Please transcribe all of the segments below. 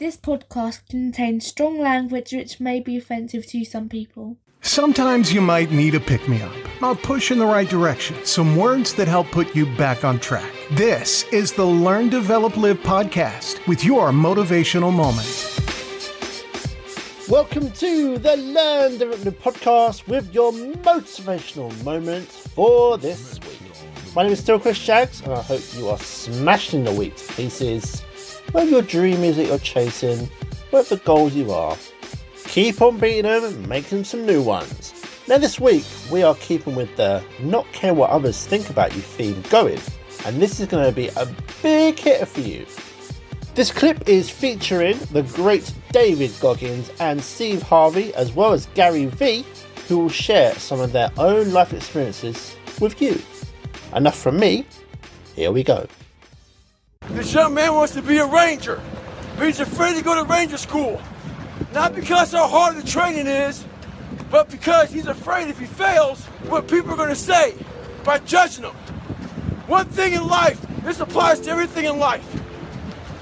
This podcast contains strong language which may be offensive to some people. Sometimes you might need a pick me up, a push in the right direction, some words that help put you back on track. This is the Learn, Develop, Live podcast with your motivational moment. Welcome to the Learn Develop Live podcast with your motivational moment for this week. My name is still Chris Shags, and I hope you are smashing the week to pieces. Whatever your dream is that you're chasing, whatever goals you are, keep on beating them and making some new ones. Now, this week we are keeping with the not care what others think about you theme going, and this is going to be a big hitter for you. This clip is featuring the great David Goggins and Steve Harvey, as well as Gary Vee, who will share some of their own life experiences with you. Enough from me, here we go. This young man wants to be a ranger, but he's afraid to go to ranger school. Not because how hard the training is, but because he's afraid if he fails, what people are going to say by judging him. One thing in life, this applies to everything in life.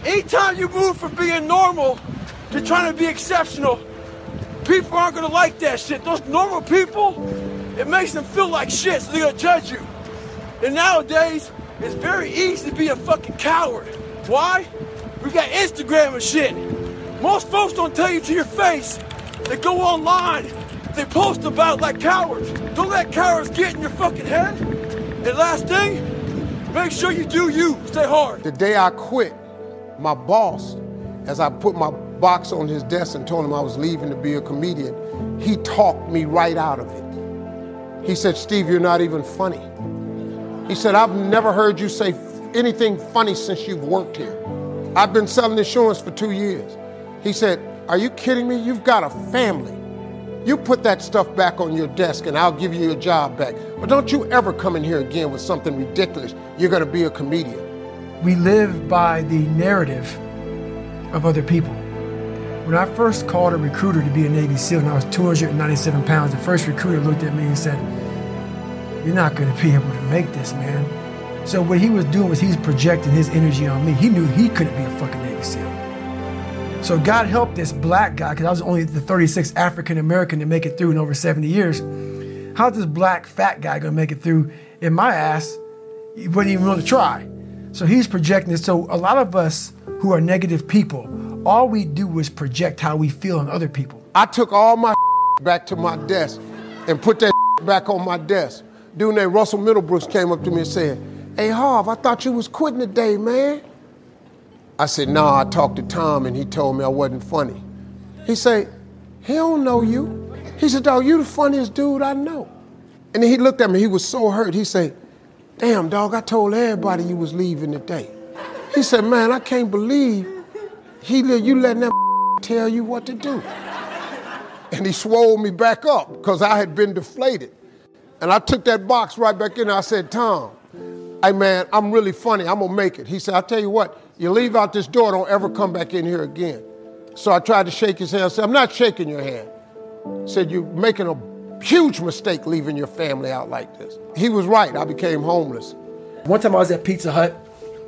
Anytime you move from being normal to trying to be exceptional, people aren't going to like that shit. Those normal people, it makes them feel like shit, so they're going to judge you. And nowadays, it's very easy to be a fucking coward. Why? We got Instagram and shit. Most folks don't tell you to your face. They go online. They post about like cowards. Don't let cowards get in your fucking head. And last thing, make sure you do you. Stay hard. The day I quit, my boss, as I put my box on his desk and told him I was leaving to be a comedian, he talked me right out of it. He said, Steve, you're not even funny. He said, I've never heard you say anything funny since you've worked here. I've been selling insurance for two years. He said, Are you kidding me? You've got a family. You put that stuff back on your desk and I'll give you your job back. But don't you ever come in here again with something ridiculous. You're going to be a comedian. We live by the narrative of other people. When I first called a recruiter to be a Navy SEAL and I was 297 pounds, the first recruiter looked at me and said, you're not going to be able to make this, man. So what he was doing was he was projecting his energy on me. He knew he couldn't be a fucking Navy SEAL. So God helped this black guy, because I was only the 36th African American to make it through in over 70 years. How's this black fat guy gonna make it through in my ass? He wouldn't even want to try. So he's projecting this. So a lot of us who are negative people, all we do is project how we feel on other people. I took all my back to my desk and put that back on my desk dude named Russell Middlebrooks came up to me and said, Hey, Harv, I thought you was quitting today, man. I said, Nah, I talked to Tom and he told me I wasn't funny. He said, He don't know you. He said, Dog, you the funniest dude I know. And then he looked at me, he was so hurt. He said, Damn, dog, I told everybody you was leaving today. He said, Man, I can't believe he you letting that tell you what to do. And he swole me back up because I had been deflated. And I took that box right back in. And I said, Tom, hey man, I'm really funny. I'm gonna make it. He said, I'll tell you what, you leave out this door, don't ever come back in here again. So I tried to shake his hand. I said, I'm not shaking your hand. He said, You're making a huge mistake leaving your family out like this. He was right. I became homeless. One time I was at Pizza Hut,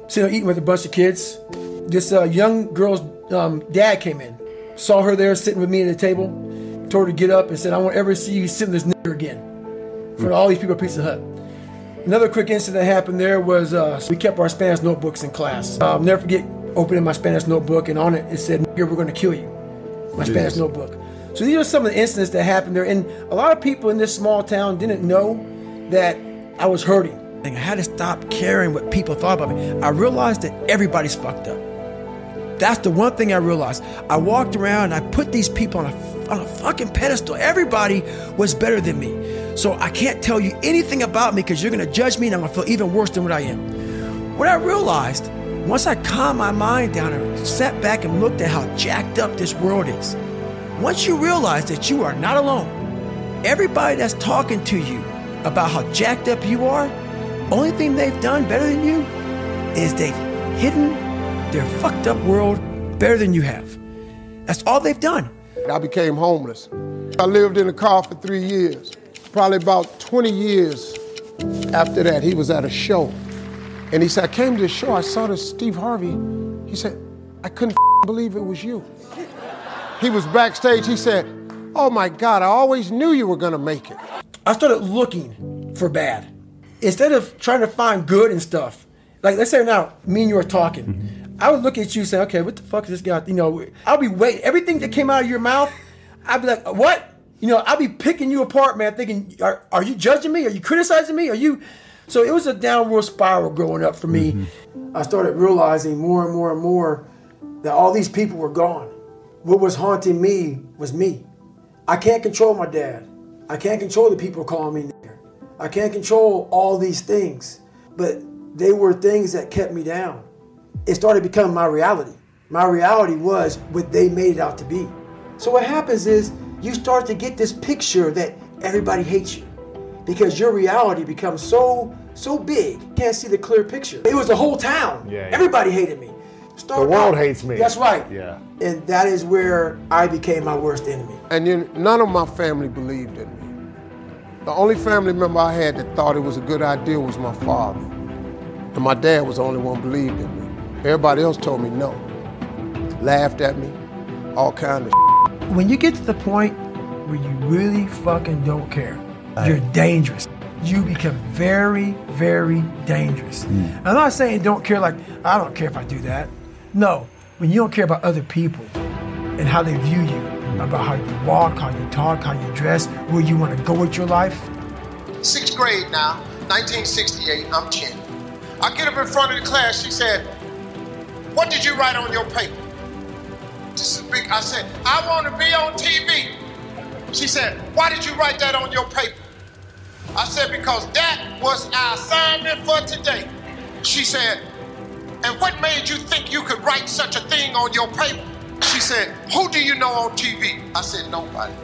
sitting eating with a bunch of kids. This uh, young girl's um, dad came in, saw her there sitting with me at the table, told her to get up and said, I won't ever see you sitting this nigger again for all these people at Pizza Hut. Another quick incident that happened there was uh, we kept our Spanish notebooks in class. Uh, I'll never forget opening my Spanish notebook and on it it said, "Here we're going to kill you." My Jeez. Spanish notebook. So these are some of the incidents that happened there, and a lot of people in this small town didn't know that I was hurting. I had to stop caring what people thought about me. I realized that everybody's fucked up. That's the one thing I realized. I walked around and I put these people on a, on a fucking pedestal. Everybody was better than me. So I can't tell you anything about me because you're going to judge me and I'm going to feel even worse than what I am. What I realized, once I calmed my mind down and sat back and looked at how jacked up this world is, once you realize that you are not alone, everybody that's talking to you about how jacked up you are, only thing they've done better than you is they've hidden their fucked up world better than you have. That's all they've done. I became homeless. I lived in a car for three years. Probably about 20 years after that, he was at a show. And he said, I came to the show, I saw this Steve Harvey. He said, I couldn't believe it was you. He was backstage. He said, Oh my God, I always knew you were going to make it. I started looking for bad. Instead of trying to find good and stuff, like let's say now, me and you are talking. Mm-hmm. I would look at you and say, okay, what the fuck is this guy? You know, I'll be waiting. Everything that came out of your mouth, I'd be like, what? You know, I'll be picking you apart, man, thinking, are, are you judging me? Are you criticizing me? Are you. So it was a downward spiral growing up for me. Mm-hmm. I started realizing more and more and more that all these people were gone. What was haunting me was me. I can't control my dad. I can't control the people calling me nigger. I can't control all these things, but they were things that kept me down. It started becoming my reality. My reality was what they made it out to be. So what happens is you start to get this picture that everybody hates you because your reality becomes so so big. You can't see the clear picture. It was the whole town. Yeah, yeah. Everybody hated me. Start The world out- hates me. That's right. Yeah. And that is where I became my worst enemy. And you, none of my family believed in me. The only family member I had that thought it was a good idea was my father. And my dad was the only one who believed in me. Everybody else told me no. Laughed at me, all kind of When you get to the point where you really fucking don't care, you're dangerous. You become very, very dangerous. Hmm. I'm not saying don't care like, I don't care if I do that. No, when you don't care about other people and how they view you, hmm. about how you walk, how you talk, how you dress, where you want to go with your life, Sixth grade now, 1968, I'm 10. I get up in front of the class, she said, What did you write on your paper? This is big. I said, I want to be on TV. She said, Why did you write that on your paper? I said, Because that was our assignment for today. She said, And what made you think you could write such a thing on your paper? She said, Who do you know on TV? I said, Nobody.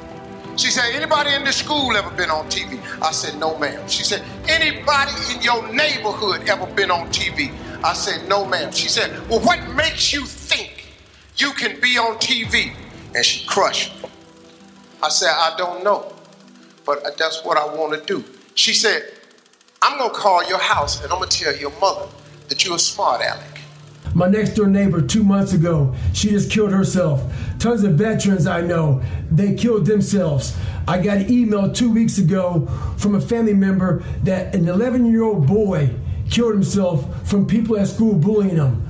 She said, anybody in this school ever been on TV? I said, no, ma'am. She said, anybody in your neighborhood ever been on TV? I said, no, ma'am. She said, well, what makes you think you can be on TV? And she crushed me. I said, I don't know, but that's what I want to do. She said, I'm going to call your house and I'm going to tell your mother that you're a smart aleck. My next door neighbor, two months ago, she just killed herself. Tons of veterans I know, they killed themselves. I got an email two weeks ago from a family member that an 11 year old boy killed himself from people at school bullying him.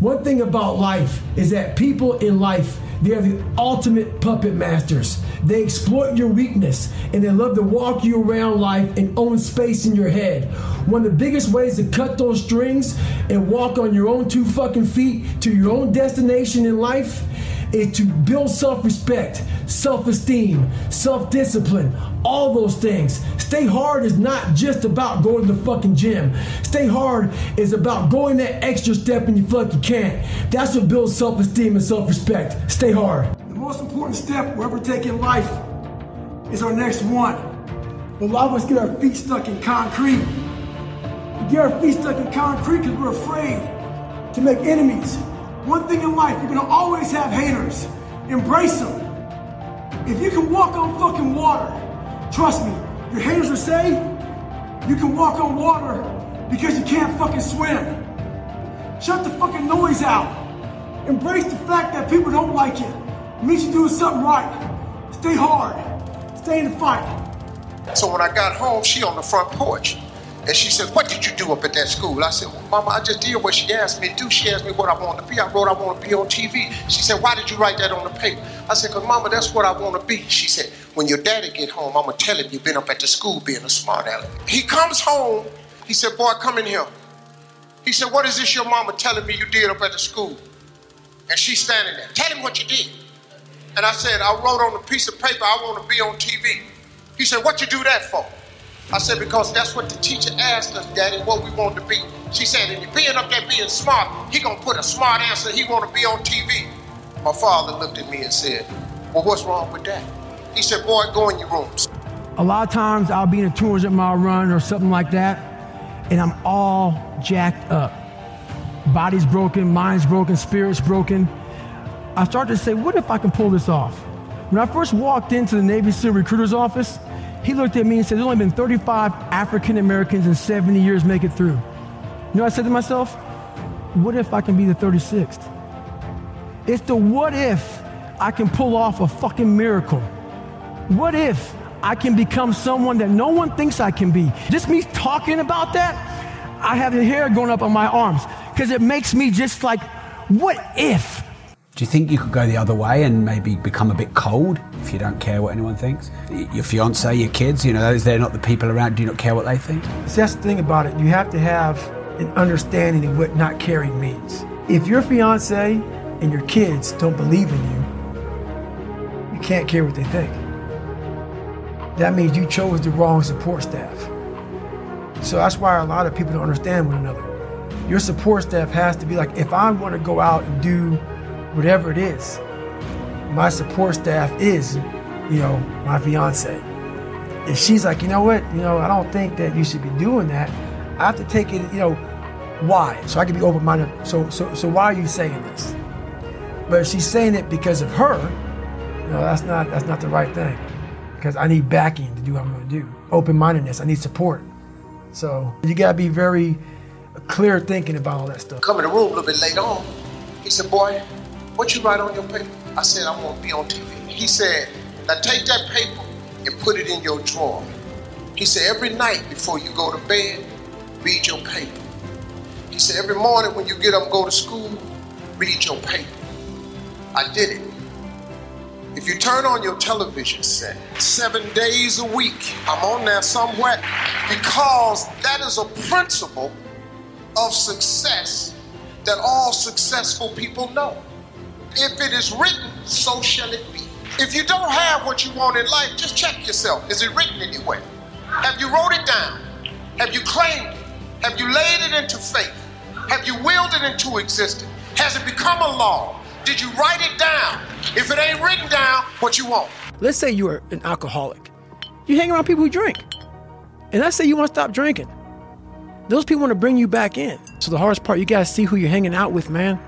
One thing about life is that people in life, they are the ultimate puppet masters. They exploit your weakness and they love to walk you around life and own space in your head. One of the biggest ways to cut those strings and walk on your own two fucking feet to your own destination in life is to build self respect, self esteem, self discipline, all those things. Stay hard is not just about going to the fucking gym. Stay hard is about going that extra step when you feel like you can't. That's what builds self esteem and self respect. Stay hard. The most important step we'll ever take in life is our next one. A lot of us get our feet stuck in concrete. We get our feet stuck in concrete because we're afraid to make enemies. One thing in life, you're gonna always have haters. Embrace them. If you can walk on fucking water, trust me, your haters will say you can walk on water because you can't fucking swim. Shut the fucking noise out. Embrace the fact that people don't like you. It means you're doing something right. Stay hard. Stay in the fight. So when I got home, she on the front porch. And she said, What did you do up at that school? I said, well, Mama, I just did what she asked me to do. She asked me what I wanted to be. I wrote, I want to be on TV. She said, Why did you write that on the paper? I said, Because, Mama, that's what I want to be. She said, When your daddy get home, I'm going to tell him you've been up at the school being a smart aleck. He comes home. He said, Boy, come in here. He said, What is this your mama telling me you did up at the school? And she's standing there. Tell him what you did. And I said, I wrote on a piece of paper, I want to be on TV. He said, What you do that for? I said, Because that's what the teacher asked us, Daddy, what we want to be. She said, And you being up there being smart, he gonna put a smart answer, he wanna be on TV. My father looked at me and said, Well, what's wrong with that? He said, Boy, go in your rooms. A lot of times I'll be in a 200 mile run or something like that, and I'm all jacked up. Body's broken, mind's broken, spirit's broken. I started to say, what if I can pull this off? When I first walked into the Navy SEAL recruiter's office, he looked at me and said, There's only been 35 African Americans in 70 years make it through. You know, I said to myself, What if I can be the 36th? It's the what if I can pull off a fucking miracle? What if I can become someone that no one thinks I can be? Just me talking about that, I have the hair going up on my arms because it makes me just like, what if? Do you think you could go the other way and maybe become a bit cold if you don't care what anyone thinks? Your fiance, your kids, you know, those they're not the people around. Do you not care what they think? See, that's the thing about it. You have to have an understanding of what not caring means. If your fiance and your kids don't believe in you, you can't care what they think. That means you chose the wrong support staff. So that's why a lot of people don't understand one another. Your support staff has to be like, if I want to go out and do whatever it is, my support staff is, you know, my fiance. And she's like, you know what, you know, I don't think that you should be doing that. I have to take it, you know, why? So I can be open-minded. So, so, so why are you saying this? But she's saying it because of her, you know, that's not that's not the right thing. Because I need backing to do what I'm going to do. Open-mindedness. I need support. So you got to be very clear thinking about all that stuff. Come in the room a little bit later on. He said, Boy, what you write on your paper? I said, I'm going to be on TV. He said, Now take that paper and put it in your drawer. He said, Every night before you go to bed, read your paper. He said, Every morning when you get up and go to school, read your paper. I did it. If you turn on your television set seven days a week, I'm on there somewhere because that is a principle of success that all successful people know. If it is written, so shall it be. If you don't have what you want in life, just check yourself. Is it written anywhere? Have you wrote it down? Have you claimed it? Have you laid it into faith? Have you willed it into existence? Has it become a law? Did you write it down? If it ain't written down, what you want? Let's say you are an alcoholic. You hang around people who drink. And let's say you want to stop drinking. Those people want to bring you back in. So the hardest part, you got to see who you're hanging out with, man.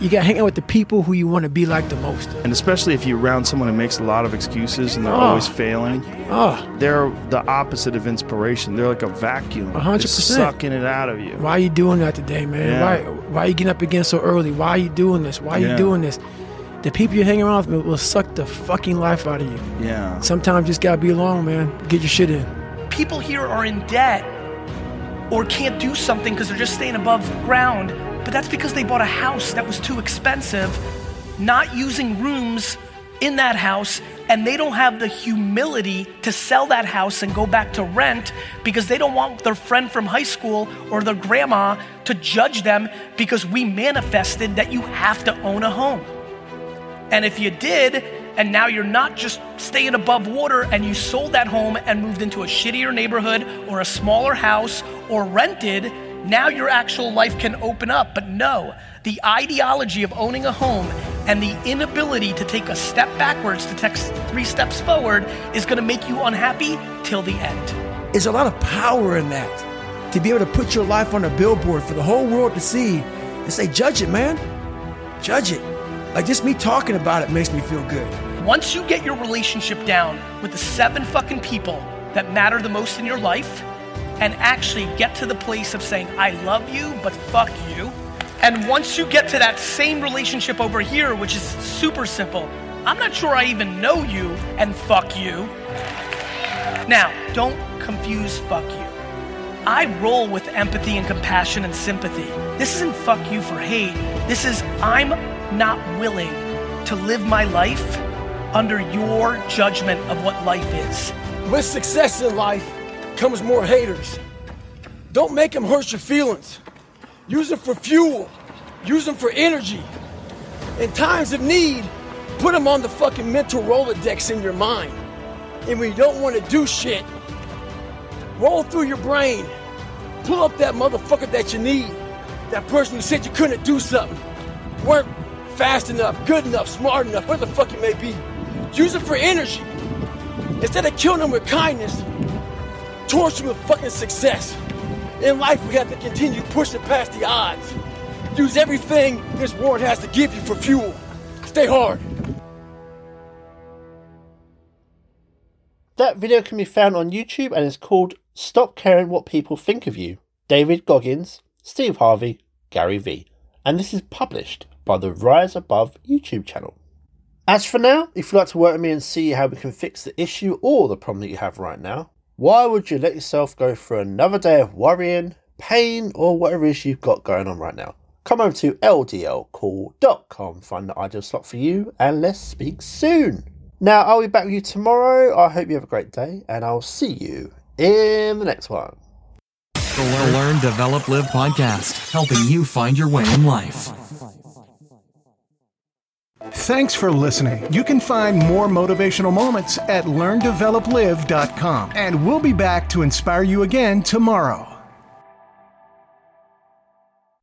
You got to hang out with the people who you want to be like the most. And especially if you're around someone who makes a lot of excuses and they're Oh. always failing, Oh, they're the opposite of inspiration. They're like a vacuum, A hundred just percent. sucking it out of you. why are you doing that today, man? Yeah. Why why are you getting up again so early? Why are you doing this? Why are you Yeah. doing this? The people you hang around with will suck the fucking life out of you. Yeah. Sometimes you just gotta be alone, man. Get your shit in. people here are in debt or can't do something because they're just staying above ground, but that's because they bought a house that was too expensive, not using rooms in that house, and they don't have the humility to sell that house and go back to rent because they don't want their friend from high school or their grandma to judge them because we manifested that you have to own a home. And if you did, and now you're not just staying above water and you sold that home and moved into a shittier neighborhood or a smaller house or rented, now your actual life can open up. But no, the ideology of owning a home and the inability to take a step backwards to take three steps forward is gonna make you unhappy till the end. There's a lot of power in that. To be able to put your life on a billboard for the whole world to see and say, judge it, man. Judge it. Like just me talking about it makes me feel good. Once you get your relationship down with the seven fucking people that matter the most in your life and actually get to the place of saying, I love you, but fuck you. And once you get to that same relationship over here, which is super simple, I'm not sure I even know you, and fuck you. Now, don't confuse fuck you. I roll with empathy and compassion and sympathy. This isn't fuck you for hate. This is I'm not willing to live my life under your judgment of what life is. With success in life comes more haters. Don't make them hurt your feelings. Use them for fuel. Use them for energy. In times of need, put them on the fucking mental Rolodex in your mind. And when you don't want to do shit, roll through your brain. Pull up that motherfucker that you need. That person who said you couldn't do something. Weren't fast enough, good enough, smart enough, whatever the fuck it may be. Use it for energy. Instead of killing them with kindness, torture with fucking success. In life, we have to continue pushing past the odds. Use everything this world has to give you for fuel. Stay hard. That video can be found on YouTube and is called Stop Caring What People Think of You. David Goggins, Steve Harvey, Gary Vee. And this is published by the Rise Above YouTube channel. As for now, if you'd like to work with me and see how we can fix the issue or the problem that you have right now, why would you let yourself go through another day of worrying, pain, or whatever it is you've got going on right now? Come over to ldlcall.com, find the ideal slot for you, and let's speak soon. Now, I'll be back with you tomorrow. I hope you have a great day, and I'll see you in the next one. The Learn, Develop, Live podcast, helping you find your way in life. Thanks for listening. You can find more motivational moments at learndeveloplive.com. And we'll be back to inspire you again tomorrow.